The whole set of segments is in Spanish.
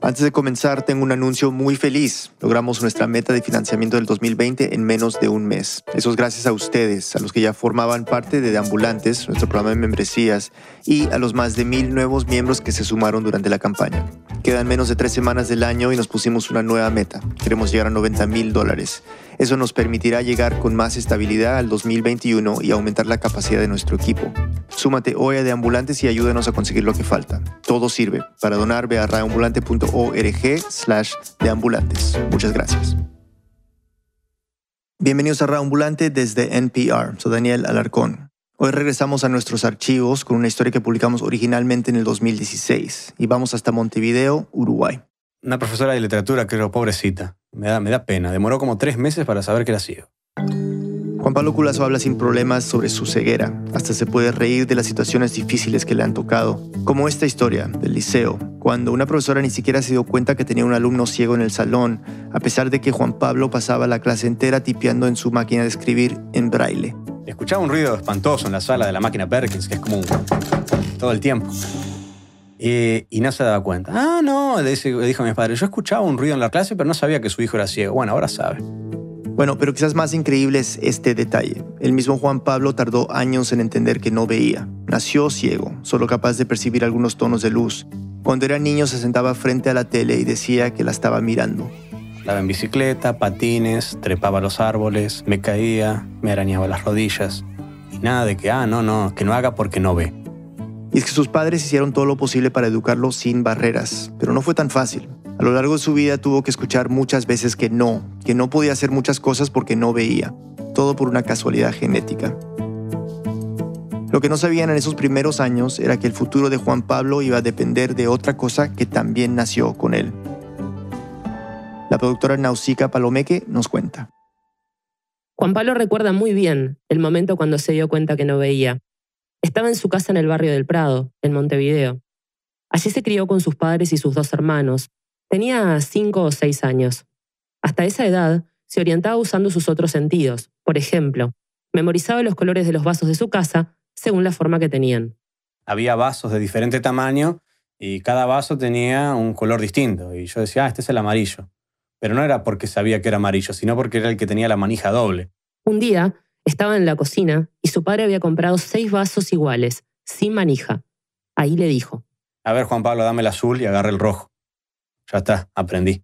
Antes de comenzar, tengo un anuncio muy feliz. Logramos nuestra meta de financiamiento del 2020 en menos de un mes. Eso es gracias a ustedes, a los que ya formaban parte de Deambulantes, nuestro programa de membresías, y a los más de mil nuevos miembros que se sumaron durante la campaña. Quedan menos de tres semanas del año y nos pusimos una nueva meta. Queremos llegar a 90 mil dólares. Eso nos permitirá llegar con más estabilidad al 2021 y aumentar la capacidad de nuestro equipo. Súmate hoy a Deambulantes y ayúdanos a conseguir lo que falta. Todo sirve. Para donar, ve a radioambulante.org slash deambulantes. Muchas gracias. Bienvenidos a Radioambulante desde NPR. Soy Daniel Alarcón. Hoy regresamos a nuestros archivos con una historia que publicamos originalmente en el 2016 y vamos hasta Montevideo, Uruguay. Una profesora de literatura, creo, pobrecita. Me da, me da pena. Demoró como tres meses para saber que era ciego. Juan Pablo Culazo habla sin problemas sobre su ceguera. Hasta se puede reír de las situaciones difíciles que le han tocado. Como esta historia del liceo, cuando una profesora ni siquiera se dio cuenta que tenía un alumno ciego en el salón, a pesar de que Juan Pablo pasaba la clase entera tipeando en su máquina de escribir en braille. Escuchaba un ruido espantoso en la sala de la máquina Perkins, que es como un... todo el tiempo. Y, y no se daba cuenta. Ah, no, le, dijo a mi padre, yo escuchaba un ruido en la clase, pero no sabía que su hijo era ciego. Bueno, ahora sabe. Bueno, pero quizás más increíble es este detalle. El mismo Juan Pablo tardó años en entender que no veía. Nació ciego, solo capaz de percibir algunos tonos de luz. Cuando era niño se sentaba frente a la tele y decía que la estaba mirando. Andaba en bicicleta, patines, trepaba los árboles, me caía, me arañaba las rodillas. Y nada de que, ah, no, no, que no haga porque no ve. Y es que sus padres hicieron todo lo posible para educarlo sin barreras, pero no fue tan fácil. A lo largo de su vida tuvo que escuchar muchas veces que no, que no podía hacer muchas cosas porque no veía, todo por una casualidad genética. Lo que no sabían en esos primeros años era que el futuro de Juan Pablo iba a depender de otra cosa que también nació con él. La productora Nausica Palomeque nos cuenta. Juan Pablo recuerda muy bien el momento cuando se dio cuenta que no veía. Estaba en su casa en el barrio del Prado, en Montevideo. Allí se crió con sus padres y sus dos hermanos. Tenía cinco o seis años. Hasta esa edad se orientaba usando sus otros sentidos. Por ejemplo, memorizaba los colores de los vasos de su casa según la forma que tenían. Había vasos de diferente tamaño y cada vaso tenía un color distinto. Y yo decía, ah, este es el amarillo. Pero no era porque sabía que era amarillo, sino porque era el que tenía la manija doble. Un día estaba en la cocina y su padre había comprado seis vasos iguales, sin manija. Ahí le dijo, A ver, Juan Pablo, dame el azul y agarra el rojo. Ya está, aprendí.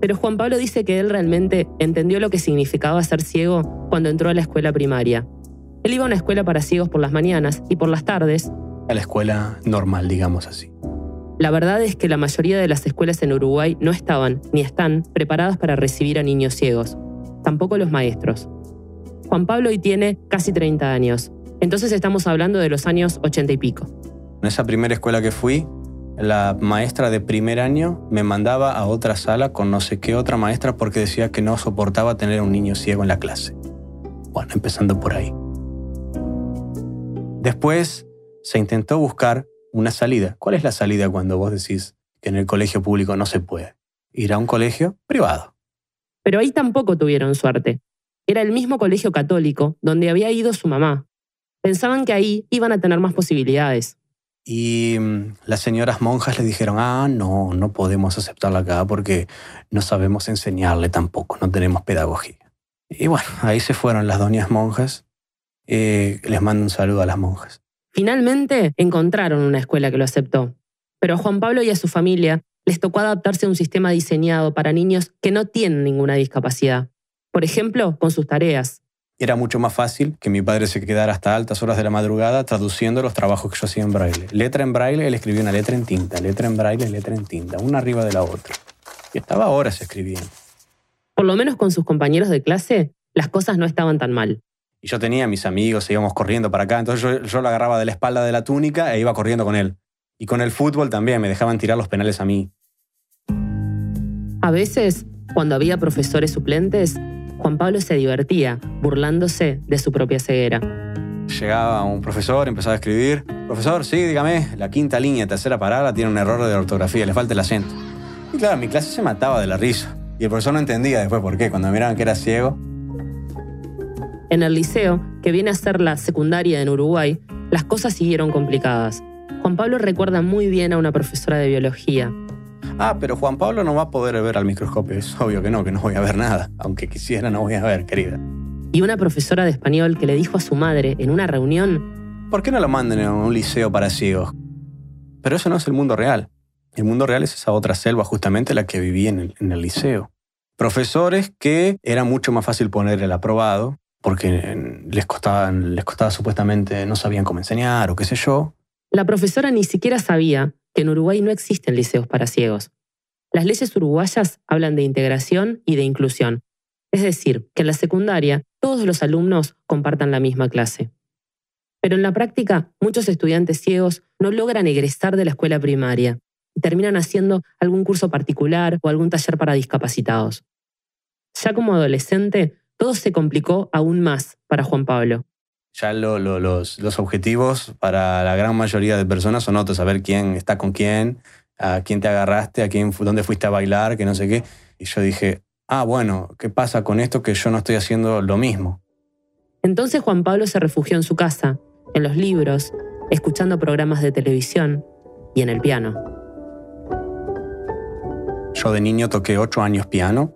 Pero Juan Pablo dice que él realmente entendió lo que significaba ser ciego cuando entró a la escuela primaria. Él iba a una escuela para ciegos por las mañanas y por las tardes. A la escuela normal, digamos así. La verdad es que la mayoría de las escuelas en Uruguay no estaban ni están preparadas para recibir a niños ciegos. Tampoco los maestros. Juan Pablo hoy tiene casi 30 años. Entonces estamos hablando de los años 80 y pico. En esa primera escuela que fui, la maestra de primer año me mandaba a otra sala con no sé qué otra maestra porque decía que no soportaba tener a un niño ciego en la clase. Bueno, empezando por ahí. Después se intentó buscar una salida. ¿Cuál es la salida cuando vos decís que en el colegio público no se puede? Ir a un colegio privado. Pero ahí tampoco tuvieron suerte. Era el mismo colegio católico donde había ido su mamá. Pensaban que ahí iban a tener más posibilidades. Y mm, las señoras monjas le dijeron, ah, no, no podemos aceptarla acá porque no sabemos enseñarle tampoco, no tenemos pedagogía. Y bueno, ahí se fueron las doñas monjas. Eh, les mando un saludo a las monjas. Finalmente encontraron una escuela que lo aceptó. Pero a Juan Pablo y a su familia les tocó adaptarse a un sistema diseñado para niños que no tienen ninguna discapacidad. Por ejemplo, con sus tareas. Era mucho más fácil que mi padre se quedara hasta altas horas de la madrugada traduciendo los trabajos que yo hacía en braille. Letra en braille, él escribía una letra en tinta, letra en braille, letra en tinta, una arriba de la otra. Y estaba horas escribiendo. Por lo menos con sus compañeros de clase, las cosas no estaban tan mal. Y yo tenía a mis amigos, íbamos corriendo para acá, entonces yo, yo lo agarraba de la espalda de la túnica e iba corriendo con él. Y con el fútbol también, me dejaban tirar los penales a mí. A veces, cuando había profesores suplentes, Juan Pablo se divertía, burlándose de su propia ceguera. Llegaba un profesor, empezaba a escribir. Profesor, sí, dígame, la quinta línea, tercera parada, tiene un error de ortografía, le falta el acento. Y claro, mi clase se mataba de la risa. Y el profesor no entendía después por qué. Cuando miraban que era ciego, En el liceo, que viene a ser la secundaria en Uruguay, las cosas siguieron complicadas. Juan Pablo recuerda muy bien a una profesora de biología. Ah, pero Juan Pablo no va a poder ver al microscopio. Es obvio que no, que no voy a ver nada. Aunque quisiera, no voy a ver, querida. Y una profesora de español que le dijo a su madre en una reunión, ¿Por qué no lo manden a un liceo para ciegos? Pero eso no es el mundo real. El mundo real es esa otra selva, justamente la que viví en el, en el liceo. Profesores que era mucho más fácil poner el aprobado, porque les costaba, les costaba supuestamente, no sabían cómo enseñar o qué sé yo. La profesora ni siquiera sabía que en Uruguay no existen liceos para ciegos. Las leyes uruguayas hablan de integración y de inclusión, es decir, que en la secundaria todos los alumnos compartan la misma clase. Pero en la práctica, muchos estudiantes ciegos no logran egresar de la escuela primaria y terminan haciendo algún curso particular o algún taller para discapacitados. Ya como adolescente, todo se complicó aún más para Juan Pablo. Ya los, los, objetivos para la gran mayoría de personas son otros, saber quién está con quién, a quién te agarraste, a quién, dónde fuiste a bailar, que no sé qué. Y yo dije, ah, bueno, ¿qué pasa con esto que yo no estoy haciendo lo mismo? Entonces Juan Pablo se refugió en su casa, en los libros, escuchando programas de televisión y en el piano. Yo de niño toqué ocho años piano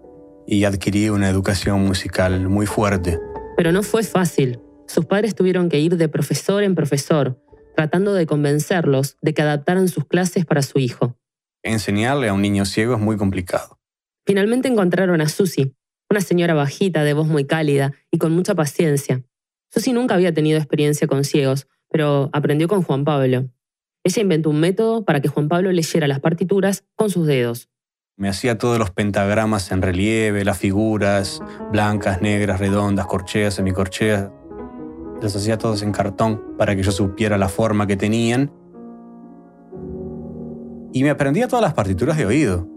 y adquirí una educación musical muy fuerte. Pero no fue fácil. Sus padres tuvieron que ir de profesor en profesor, tratando de convencerlos de que adaptaran sus clases para su hijo. Enseñarle a un niño ciego es muy complicado. Finalmente encontraron a Susie, una señora bajita, de voz muy cálida y con mucha paciencia. Susie nunca había tenido experiencia con ciegos, pero aprendió con Juan Pablo. Ella inventó un método para que Juan Pablo leyera las partituras con sus dedos. Me hacía todos los pentagramas en relieve, las figuras, blancas, negras, redondas, corcheas, semicorcheas. Las hacía todos en cartón para que yo supiera la forma que tenían. Y me aprendía todas las partituras de oído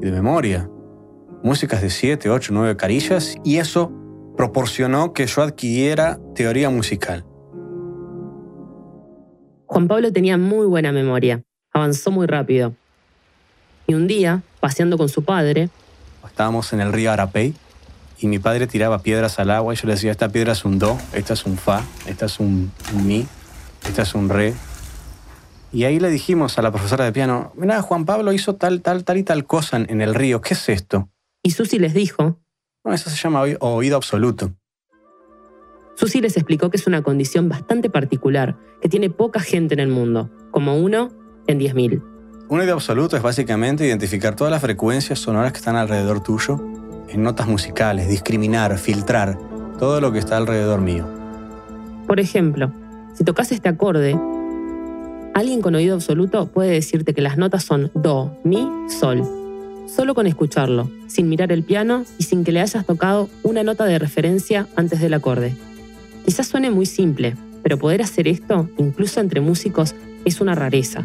y de memoria. Músicas de 7, 8, 9 carillas y eso proporcionó que yo adquiriera teoría musical. Juan Pablo tenía muy buena memoria, avanzó muy rápido. Y un día, paseando con su padre. Estábamos en el río Arapey y mi padre tiraba piedras al agua y yo le decía, esta piedra es un do, esta es un fa, esta es un, mi, esta es un re. Y ahí le dijimos a la profesora de piano, mira, Juan Pablo hizo tal, tal, tal y tal cosa en el río, ¿qué es esto? Y Susi les dijo, no, eso se llama oído absoluto. Susi les explicó que es una condición bastante particular, que tiene poca gente en el mundo, como uno en 10.000. Un oído absoluto es básicamente identificar todas las frecuencias sonoras que están alrededor tuyo en notas musicales, discriminar, filtrar todo lo que está alrededor mío. Por ejemplo, si tocas este acorde, alguien con oído absoluto puede decirte que las notas son do, mi, sol. Solo con escucharlo, sin mirar el piano y sin que le hayas tocado una nota de referencia antes del acorde. Quizás suene muy simple, pero poder hacer esto, incluso entre músicos, es una rareza.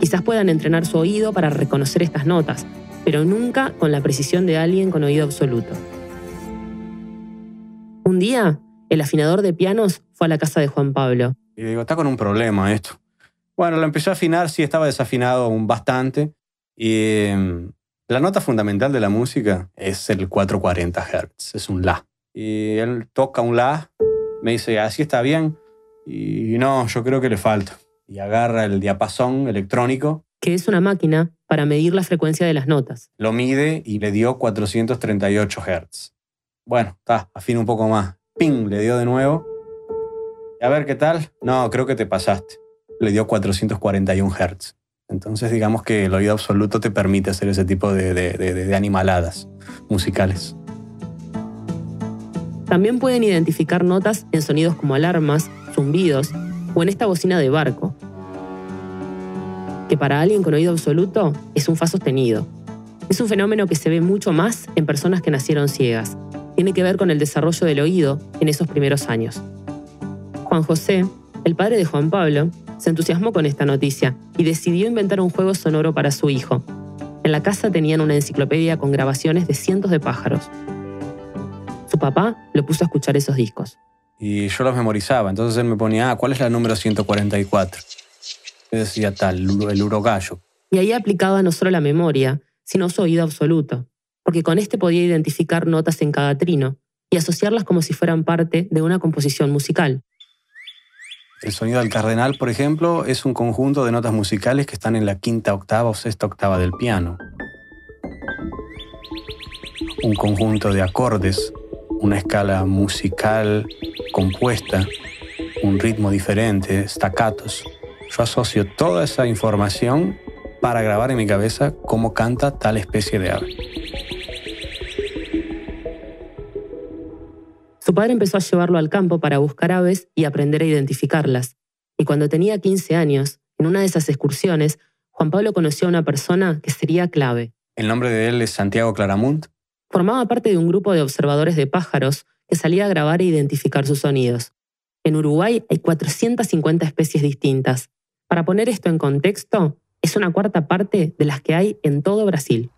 Quizás puedan entrenar su oído para reconocer estas notas, pero nunca con la precisión de alguien con oído absoluto. Un día, el afinador de pianos fue a la casa de Juan Pablo. Y digo, está con un problema esto. Bueno, lo empezó a afinar, sí estaba desafinado bastante. Y em, la nota fundamental de la música es el 440 Hz, es un La. Y él toca un La, me dice, así está bien. Y no, yo creo que le falta y agarra el diapasón electrónico. Que es una máquina para medir la frecuencia de las notas. Lo mide y le dio 438 Hz. Bueno, está, afina un poco más. ¡Ping! Le dio de nuevo. A ver qué tal. No, creo que te pasaste. Le dio 441 Hz. Entonces digamos que el oído absoluto te permite hacer ese tipo de, de animaladas musicales. También pueden identificar notas en sonidos como alarmas, zumbidos o en esta bocina de barco, que para alguien con oído absoluto es un fa sostenido. Es un fenómeno que se ve mucho más en personas que nacieron ciegas. Tiene que ver con el desarrollo del oído en esos primeros años. Juan José, el padre de Juan Pablo, se entusiasmó con esta noticia y decidió inventar un juego sonoro para su hijo. En la casa tenían una enciclopedia con grabaciones de cientos de pájaros. Su papá lo puso a escuchar esos discos y yo los memorizaba. Entonces él me ponía, ah, ¿cuál es la número 144? Yo decía tal, el urogallo. Y ahí aplicaba no solo la memoria, sino su oído absoluto, porque con este podía identificar notas en cada trino y asociarlas como si fueran parte de una composición musical. El sonido del cardenal, por ejemplo, es un conjunto de notas musicales que están en la quinta octava o sexta octava del piano. Un conjunto de acordes, una escala musical compuesta, un ritmo diferente, staccatos. Yo asocio toda esa información para grabar en mi cabeza cómo canta tal especie de ave. Su padre empezó a llevarlo al campo para buscar aves y aprender a identificarlas. Y cuando tenía 15 años, en una de esas excursiones, Juan Pablo conoció a una persona que sería clave. El nombre de él es Santiago Claramunt. Formaba parte de un grupo de observadores de pájaros que salía a grabar e identificar sus sonidos. En Uruguay hay 450 especies distintas. Para poner esto en contexto, es una cuarta parte de las que hay en todo Brasil.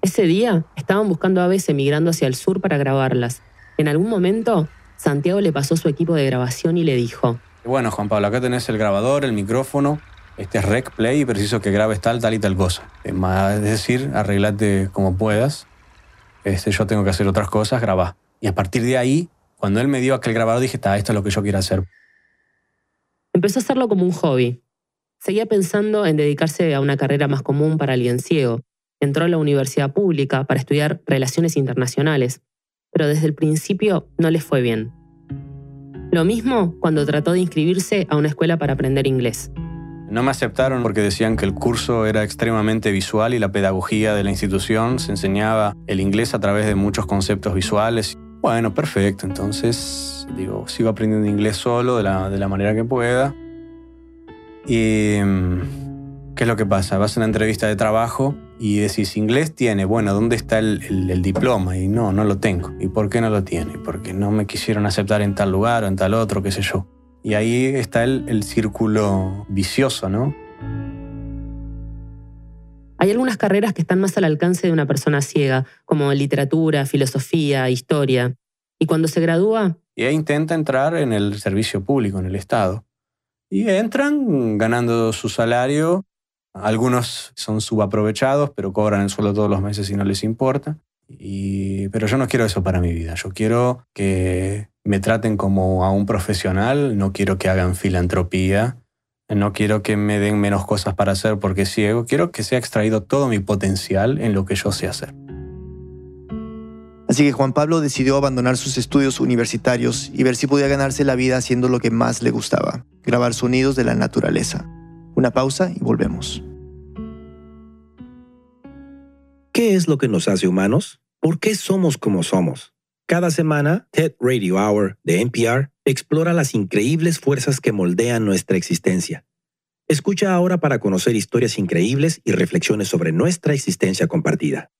Ese día estaban buscando aves emigrando hacia el sur para grabarlas. En algún momento, Santiago le pasó su equipo de grabación y le dijo, Bueno, Juan Pablo, acá tenés el grabador, el micrófono, este es rec play y preciso que grabes tal, tal y tal cosa. Es decir, arreglate como puedas. Este, yo tengo que hacer otras cosas, grabá. Y a partir de ahí, cuando él me dio aquel grabador, dije, está, esto es lo que yo quiero hacer. Empezó a hacerlo como un hobby. Seguía pensando en dedicarse a una carrera más común para alguien ciego, entró a la universidad pública para estudiar relaciones internacionales, pero desde el principio no le fue bien. Lo mismo cuando trató de inscribirse a una escuela para aprender inglés. No me aceptaron porque decían que el curso era extremadamente visual y la pedagogía de la institución se enseñaba el inglés a través de muchos conceptos visuales. Bueno, perfecto, entonces digo, sigo aprendiendo inglés solo de la, de la manera que pueda. Y mm, ¿Qué es lo que pasa? Vas a una entrevista de trabajo y decís, inglés tiene, bueno, ¿dónde está el, diploma? Y no, no lo tengo. ¿Y por qué no lo tiene? Porque no me quisieron aceptar en tal lugar o en tal otro, qué sé yo. Y ahí está el, el círculo vicioso, ¿no? Hay algunas carreras que están más al alcance de una persona ciega, como literatura, filosofía, historia. Y cuando se gradúa... Y intenta entrar en el servicio público, en el Estado. Y entran ganando su salario algunos son subaprovechados, pero cobran el sueldo todos los meses y no les importa. pero yo no quiero eso para mi vida. Yo quiero que me traten como a un profesional, no quiero que hagan filantropía, no quiero que me den menos cosas para hacer porque ciego, quiero que sea extraído todo mi potencial en lo que yo sé hacer. Así que Juan Pablo decidió abandonar sus estudios universitarios y ver si podía ganarse la vida haciendo lo que más le gustaba, grabar sonidos de la naturaleza. Una pausa y volvemos. ¿Qué es lo que nos hace humanos? ¿Por qué somos como somos? Cada semana, TED Radio Hour de NPR explora las increíbles fuerzas que moldean nuestra existencia. Escucha ahora para conocer historias increíbles y reflexiones sobre nuestra existencia compartida.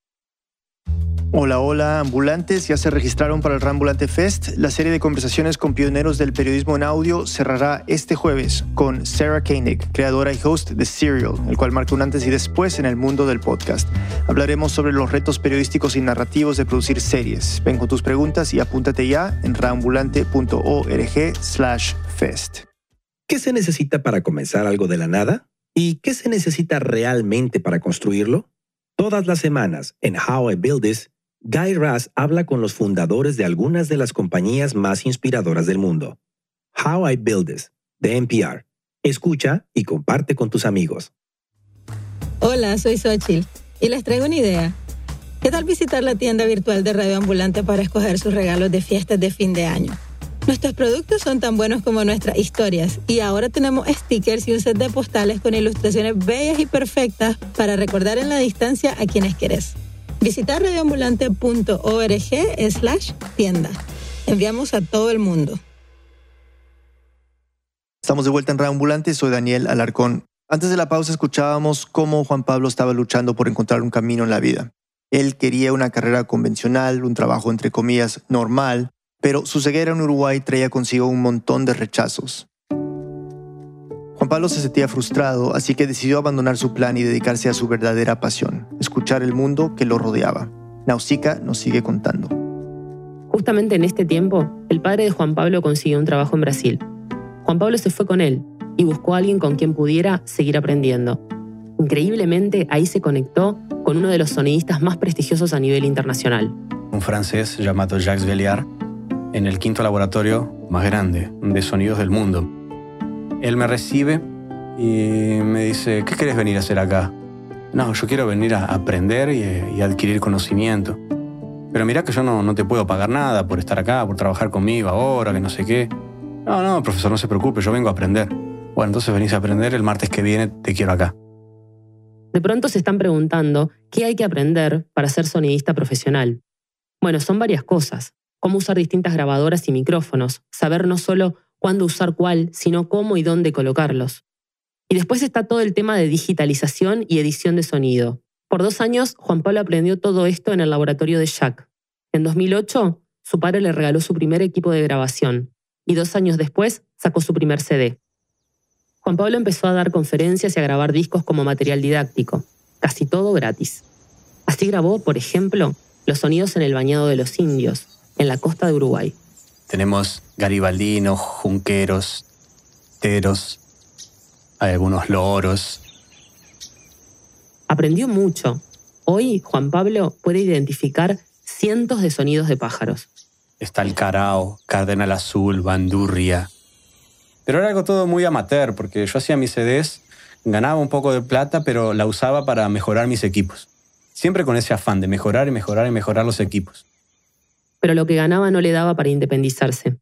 Hola, hola, ambulantes. Ya se registraron para el Rambulante Fest. La serie de conversaciones con pioneros del periodismo en audio cerrará este jueves con Sarah Koenig, creadora y host de Serial, el cual marca un antes y después en el mundo del podcast. Hablaremos sobre los retos periodísticos y narrativos de producir series. Ven con tus preguntas y apúntate ya en rambulante.org/fest. ¿Qué se necesita para comenzar algo de la nada? ¿Y qué se necesita realmente para construirlo? Todas las semanas en How I Build This Guy Raz habla con los fundadores de algunas de las compañías más inspiradoras del mundo. How I Build This, de NPR. Escucha y comparte con tus amigos. Hola, soy Xochil y les traigo una idea. ¿Qué tal visitar la tienda virtual de Radio Ambulante para escoger sus regalos de fiestas de fin de año? Nuestros productos son tan buenos como nuestras historias y ahora tenemos stickers y un set de postales con ilustraciones bellas y perfectas para recordar en la distancia a quienes querés. Visita radioambulante.org slash tienda. Enviamos a todo el mundo. Estamos de vuelta en Radioambulante, soy Daniel Alarcón. Antes de la pausa escuchábamos cómo Juan Pablo estaba luchando por encontrar un camino en la vida. Él quería una carrera convencional, un trabajo entre comillas normal, pero su ceguera en Uruguay traía consigo un montón de rechazos. Juan Pablo se sentía frustrado, así que decidió abandonar su plan y dedicarse a su verdadera pasión, escuchar el mundo que lo rodeaba. Nausica nos sigue contando. Justamente en este tiempo, el padre de Juan Pablo consiguió un trabajo en Brasil. Juan Pablo se fue con él y buscó a alguien con quien pudiera seguir aprendiendo. Increíblemente, ahí se conectó con uno de los sonidistas más prestigiosos a nivel internacional. Un francés llamado Jacques Velliard. En el quinto laboratorio más grande de sonidos del mundo. Él me recibe y me dice, ¿qué quieres venir a hacer acá? No, yo quiero venir a aprender y, adquirir conocimiento. Pero mira que yo no, no, te puedo pagar nada por estar acá, por trabajar conmigo ahora, que no sé qué. No, no, profesor, no se preocupe, yo vengo a aprender. Bueno, entonces venís a aprender, el martes que viene te quiero acá. De pronto se están preguntando qué hay que aprender para ser sonidista profesional. Bueno, son varias cosas. Cómo usar distintas grabadoras y micrófonos, saber no solo cuándo usar cuál, sino cómo y dónde colocarlos. Y después está todo el tema de digitalización y edición de sonido. Por dos años, Juan Pablo aprendió todo esto en el laboratorio de Jack. En 2008, su padre le regaló su primer equipo de grabación y dos años después sacó su primer CD. Juan Pablo empezó a dar conferencias y a grabar discos como material didáctico, casi todo gratis. Así grabó, por ejemplo, los sonidos en el bañado de los indios, en la costa de Uruguay. Tenemos garibaldinos, junqueros, teros, hay algunos loros. Aprendió mucho. Hoy Juan Pablo puede identificar cientos de sonidos de pájaros. Está el carao, cardenal azul, bandurria. Pero era algo todo muy amateur, porque yo hacía mis CDs, ganaba un poco de plata, pero la usaba para mejorar mis equipos. Siempre con ese afán de mejorar y mejorar y mejorar los equipos. Pero lo que ganaba no le daba para independizarse.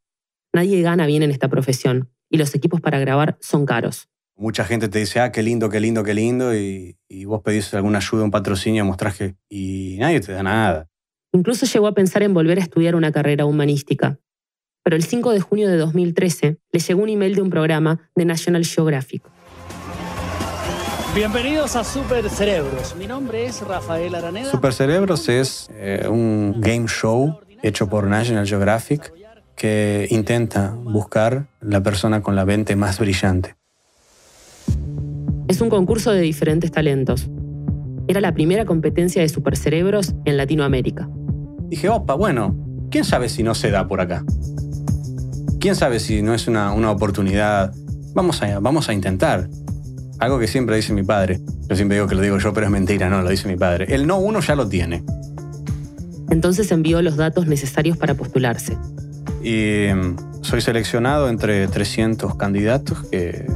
Nadie gana bien en esta profesión, y los equipos para grabar son caros. Mucha gente te dice, ah, qué lindo, qué lindo, qué lindo, y, vos pedís alguna ayuda, un patrocinio, mostrás que... y nadie te da nada. Incluso llegó a pensar en volver a estudiar una carrera humanística. Pero el 5 de junio de 2013 le llegó un email de un programa de National Geographic. Bienvenidos a Super Cerebros. Mi nombre es Rafael Araneda. Super Cerebros es eh, un game show hecho por National Geographic que intenta buscar la persona con la mente más brillante. Es un concurso de diferentes talentos. Era la primera competencia de supercerebros en Latinoamérica. Dije, opa, bueno, ¿quién sabe si no se da por acá? ¿Quién sabe si no es una, una oportunidad? Vamos a, vamos a intentar. Algo que siempre dice mi padre. Yo siempre digo que lo digo yo, pero es mentira, no, lo dice mi padre. El no uno ya lo tiene. Entonces envió los datos necesarios para postularse. Y mm, soy seleccionado entre 300 candidatos que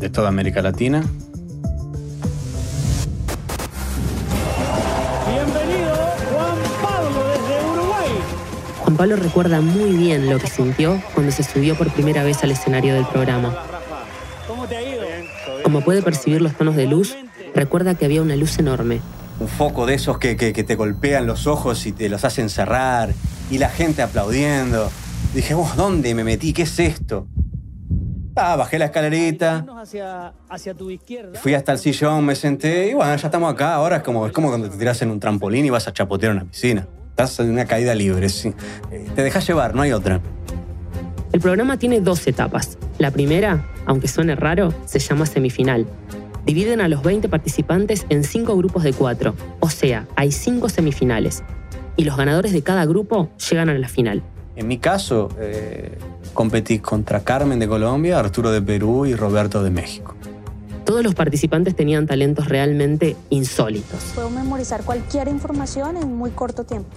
de toda América Latina. Bienvenido Juan Pablo desde Uruguay. Juan Pablo recuerda muy bien lo que sintió cuando se subió por primera vez al escenario del programa. ¿Cómo te ha ido? Como puede percibir los tonos de luz, recuerda que había una luz enorme. Un foco de esos que, que, que te golpean los ojos y te los hacen cerrar, y la gente aplaudiendo. Dije, vos, ¿dónde me metí? ¿Qué es esto? Ah, bajé la escalerita. Fui hasta el sillón, me senté y bueno, ya estamos acá. Ahora es como, es como cuando te tiras en un trampolín y vas a chapotear en una piscina. Estás en una caída libre. Sí. Eh, te dejas llevar, no hay otra. El programa tiene dos etapas. La primera, aunque suene raro, se llama semifinal. Dividen a los 20 participantes en cinco grupos de cuatro. O sea, hay cinco semifinales. Y los ganadores de cada grupo llegan a la final. En mi caso, eh, competí contra Carmen de Colombia, Arturo de Perú y Roberto de México. Todos los participantes tenían talentos realmente insólitos. Puedo memorizar cualquier información en muy corto tiempo.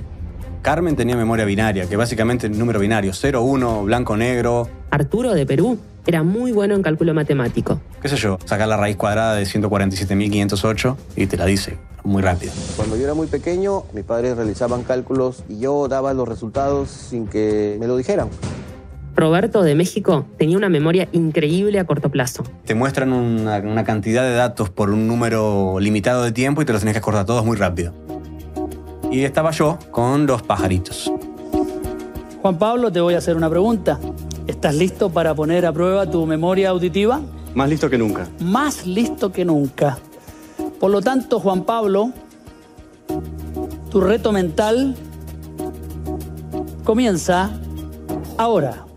Carmen tenía memoria binaria, que básicamente es número binario, 0, 1, blanco, negro. Arturo de Perú era muy bueno en cálculo matemático. ¿Qué sé yo? Sacar la raíz cuadrada de 147.508 y te la dice muy rápido. Cuando yo era muy pequeño, mis padres realizaban cálculos y yo daba los resultados sin que me lo dijeran. Roberto de México tenía una memoria increíble a corto plazo. Te muestran una, cantidad de datos por un número limitado de tiempo y te los tenés que acordar todos muy rápido. Y estaba yo con los pajaritos. Juan Pablo, te voy a hacer una pregunta. ¿Estás listo para poner a prueba tu memoria auditiva? Más listo que nunca. Más listo que nunca. Por lo tanto, Juan Pablo, tu reto mental comienza ahora.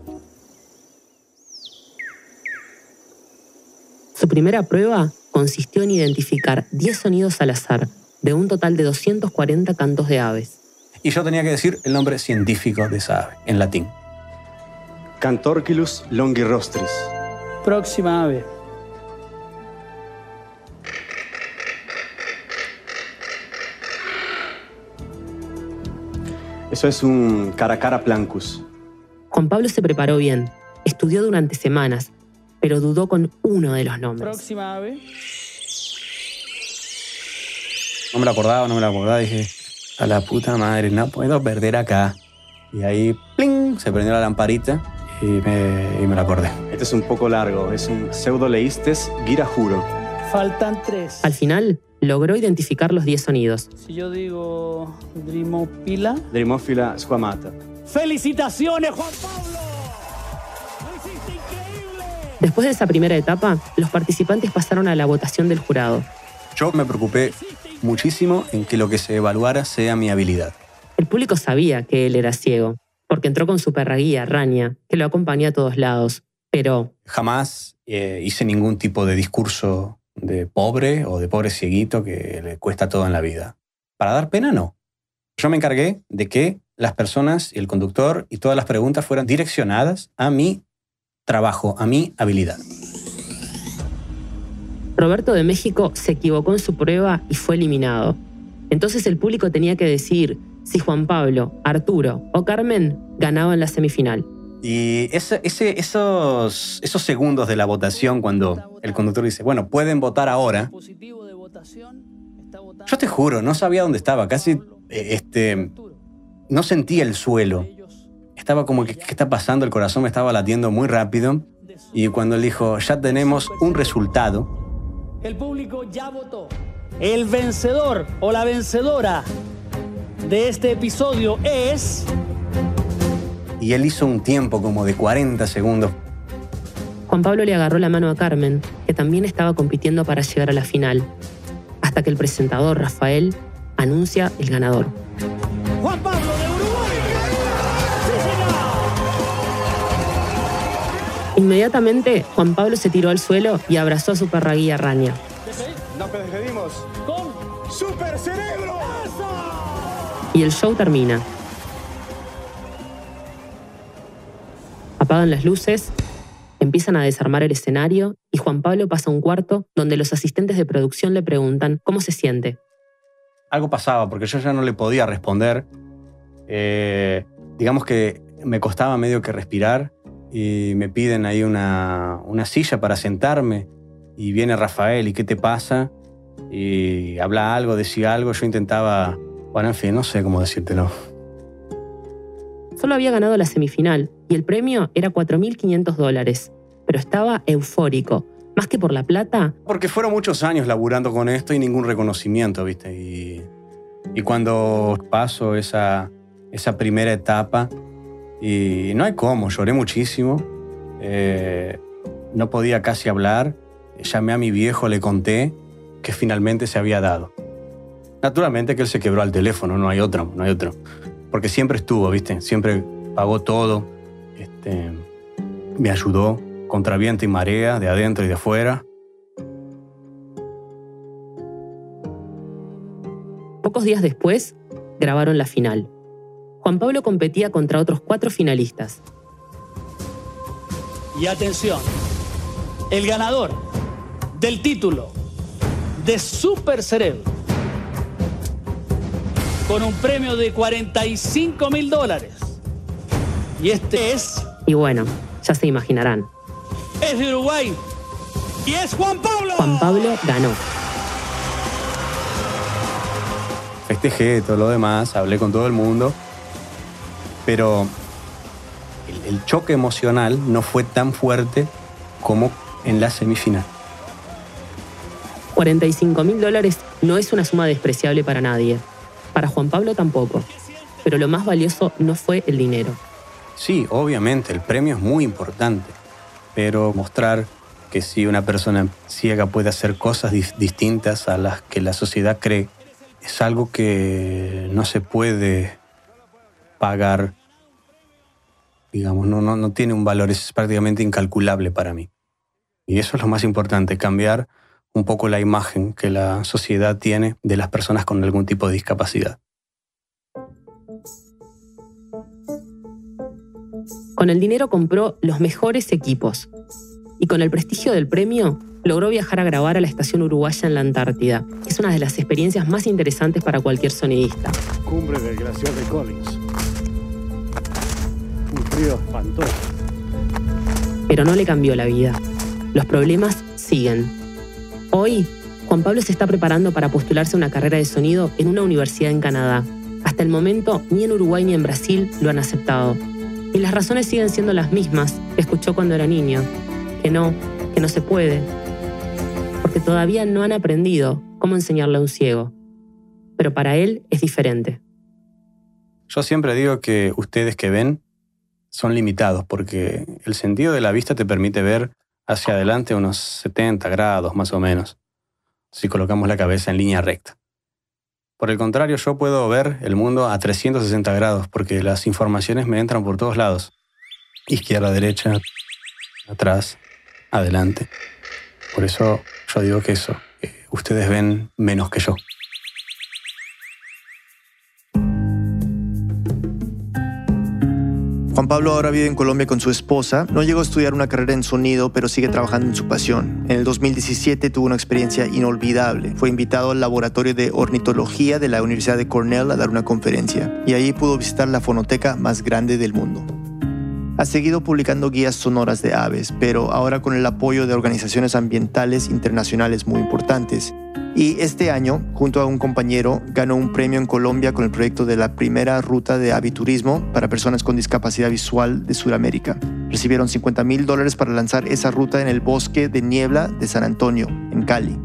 Su primera prueba consistió en identificar 10 sonidos al azar de un total de 240 cantos de aves. Y yo tenía que decir el nombre científico de esa ave, en latín. Cantorquilus longirostris. Próxima ave. Eso es un caracara plancus. Juan Pablo se preparó bien, estudió durante semanas, pero dudó con uno de los nombres. Próxima ave. No me lo acordaba, no me lo acordaba. Dije, a la puta madre, no puedo perder acá. Y ahí, ¡pling! Se prendió la lamparita y me, y me lo acordé. Este es un poco largo, es un pseudo leístes Girajuro. Faltan tres. Al final, logró identificar los 10 sonidos. Si yo digo Drimopila. Dremófila squamata. ¡Felicitaciones, Juan Pablo! ¡Lo hiciste increíble! Después de esa primera etapa, los participantes pasaron a la votación del jurado. Yo me preocupé muchísimo en que lo que se evaluara sea mi habilidad. El público sabía que él era ciego, porque entró con su perra guía, Rania, que lo acompañó a todos lados. Pero Jamás eh, hice ningún tipo de discurso de pobre o de pobre cieguito que le cuesta todo en la vida. Para dar pena, no. Yo me encargué de que las personas y el conductor y todas las preguntas fueran direccionadas a mi trabajo, a mi habilidad. Roberto de México se equivocó en su prueba y fue eliminado. Entonces el público tenía que decir si Juan Pablo, Arturo o Carmen ganaban la semifinal. Y ese- ese- esos, esos segundos de la votación, cuando el conductor dice, bueno, pueden votar ahora, yo te juro, no sabía dónde estaba, casi eh, este, no sentía el suelo. Estaba como que, ¿qué está pasando? El corazón me estaba latiendo muy rápido. Y cuando él dijo, ya tenemos un resultado, El público ya votó. El vencedor o la vencedora de este episodio es. y él hizo un tiempo como de 40 segundos, Juan Pablo le agarró la mano a Carmen, que también estaba compitiendo para llegar a la final, hasta que el presentador Rafael anuncia el ganador. Juan Pablo de Uruguay. Inmediatamente, Juan Pablo se tiró al suelo y abrazó a su perra guía Rania. Nos despedimos. Con ¡Super Cerebro! Y el show termina. Apagan las luces, empiezan a desarmar el escenario y Juan Pablo pasa a un cuarto donde los asistentes de producción le preguntan cómo se siente. algo pasaba, porque yo ya no le podía responder. Eh, digamos que me costaba medio que respirar y me piden ahí una, una silla para sentarme y viene Rafael y ¿qué te pasa? Y habla algo, decía algo, yo intentaba, bueno, en fin, no sé cómo decírtelo. Solo había ganado la semifinal y el premio era 4.500 dólares, pero estaba eufórico. Más que por la plata, Porque fueron muchos años laburando con esto y ningún reconocimiento, ¿viste? Y, y cuando paso esa, esa primera etapa, y no hay cómo, lloré muchísimo, eh, no podía casi hablar, llamé a mi viejo, le conté que finalmente se había dado. Naturalmente que él se quebró al teléfono, no hay otro, no hay otro. Porque siempre estuvo, ¿viste? Siempre pagó todo, este, me ayudó contra viento y marea, de adentro y de afuera. pocos días después, grabaron la final. Juan Pablo competía contra otros cuatro finalistas. Y atención, el ganador del título de Super Cerebro con un premio de 45 mil dólares. Y este es, Y bueno, ya se imaginarán, es de Uruguay y es Juan Pablo. Juan Pablo ganó. festejé todo lo demás, hablé con todo el mundo, pero el, el choque emocional no fue tan fuerte como en la semifinal. 45 mil dólares no es una suma despreciable para nadie. Para Juan Pablo tampoco. Pero lo más valioso no fue el dinero. Sí, obviamente, el premio es muy importante, pero mostrar que si una persona ciega puede hacer cosas dis- distintas a las que la sociedad cree, es algo que no se puede pagar, digamos, no, no, no tiene un valor, es prácticamente incalculable para mí. Y eso es lo más importante, cambiar un poco la imagen que la sociedad tiene de las personas con algún tipo de discapacidad. Con el dinero compró los mejores equipos. Y con el prestigio del premio, logró viajar a grabar a la estación uruguaya en la Antártida, es una de las experiencias más interesantes para cualquier sonidista. Cumbre del glaciar de Collins. Un frío espantoso. Pero no le cambió la vida. Los problemas siguen. Hoy, Juan Pablo se está preparando para postularse a una carrera de sonido en una universidad en Canadá. Hasta el momento, ni en Uruguay ni en Brasil lo han aceptado. Y las razones siguen siendo las mismas que escuchó cuando era niño. Que no, que no se puede. Porque todavía no han aprendido cómo enseñarle a un ciego. Pero para él es diferente. Yo siempre digo que ustedes que ven son limitados porque el sentido de la vista te permite ver hacia adelante unos 70 grados más o menos, si colocamos la cabeza en línea recta. Por el contrario, yo puedo ver el mundo a 360 grados porque las informaciones me entran por todos lados. Izquierda, derecha, atrás, adelante. Por eso yo digo que eso, ustedes ven menos que yo. Juan Pablo ahora vive en Colombia con su esposa. No llegó a estudiar una carrera en sonido, pero sigue trabajando en su pasión. En el 2017 tuvo una experiencia inolvidable. Fue invitado al laboratorio de ornitología de la Universidad de Cornell a dar una conferencia y allí pudo visitar la fonoteca más grande del mundo. Ha seguido publicando guías sonoras de aves, pero ahora con el apoyo de organizaciones ambientales internacionales muy importantes. Y este año, junto a un compañero, ganó un premio en Colombia con el proyecto de la primera ruta de aviturismo para personas con discapacidad visual de Sudamérica. Recibieron 50 mil dólares para lanzar esa ruta en el bosque de niebla de San Antonio, en Cali.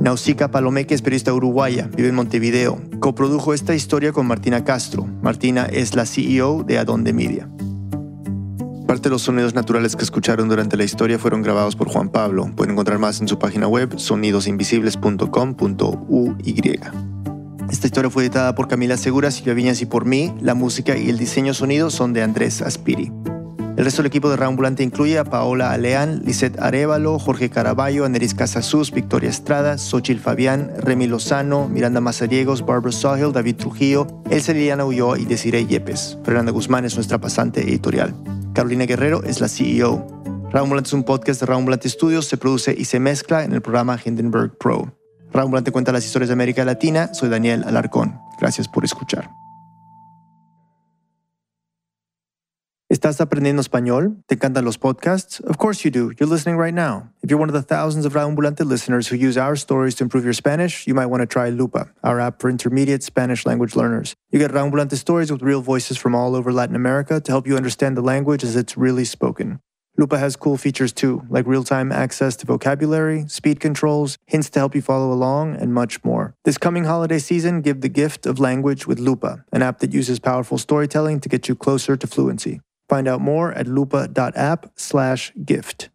Nausica Palomeque es periodista uruguaya, vive en Montevideo. Coprodujo esta historia con Martina Castro. Martina es la CEO de Adonde Media. Parte de los sonidos naturales que escucharon durante la historia fueron grabados por Juan Pablo. Pueden encontrar más en su página web sonidosinvisibles.com.uy. Esta historia fue editada por Camila Segura, Silvia Viñas y por mí. La música y el diseño sonido son de Andrés Aspiri. El resto del equipo de Reambulante incluye a Paola Aleán, Lisette Arevalo, Jorge Caraballo, Aneris Casasus, Victoria Estrada, Xochil Fabián, Remy Lozano, Miranda Mazariegos, Barbara Sahil, David Trujillo, Elsa Liliana Ulloa y Desiree Yepes. Fernanda Guzmán es nuestra pasante editorial. Carolina Guerrero es la CEO. Reambulante es un podcast de Reambulante Studios, se produce y se mezcla en el programa Hindenburg Pro. Reambulante cuenta las historias de América Latina, soy Daniel Alarcón. Gracias por escuchar. ¿Estás aprendiendo español? ¿Te encantan los podcasts? Of course you do. You're listening right now. If you're one of the thousands of Raambulante listeners who use our stories to improve your Spanish, you might want to try Lupa, our app for intermediate Spanish language learners. You get Raambulante stories with real voices from all over Latin America to help you understand the language as it's really spoken. Lupa has cool features too, like real time access to vocabulary, speed controls, hints to help you follow along, and much more. This coming holiday season, give the gift of language with Lupa, an app that uses powerful storytelling to get you closer to fluency. Find out more at lupa.app slash gift.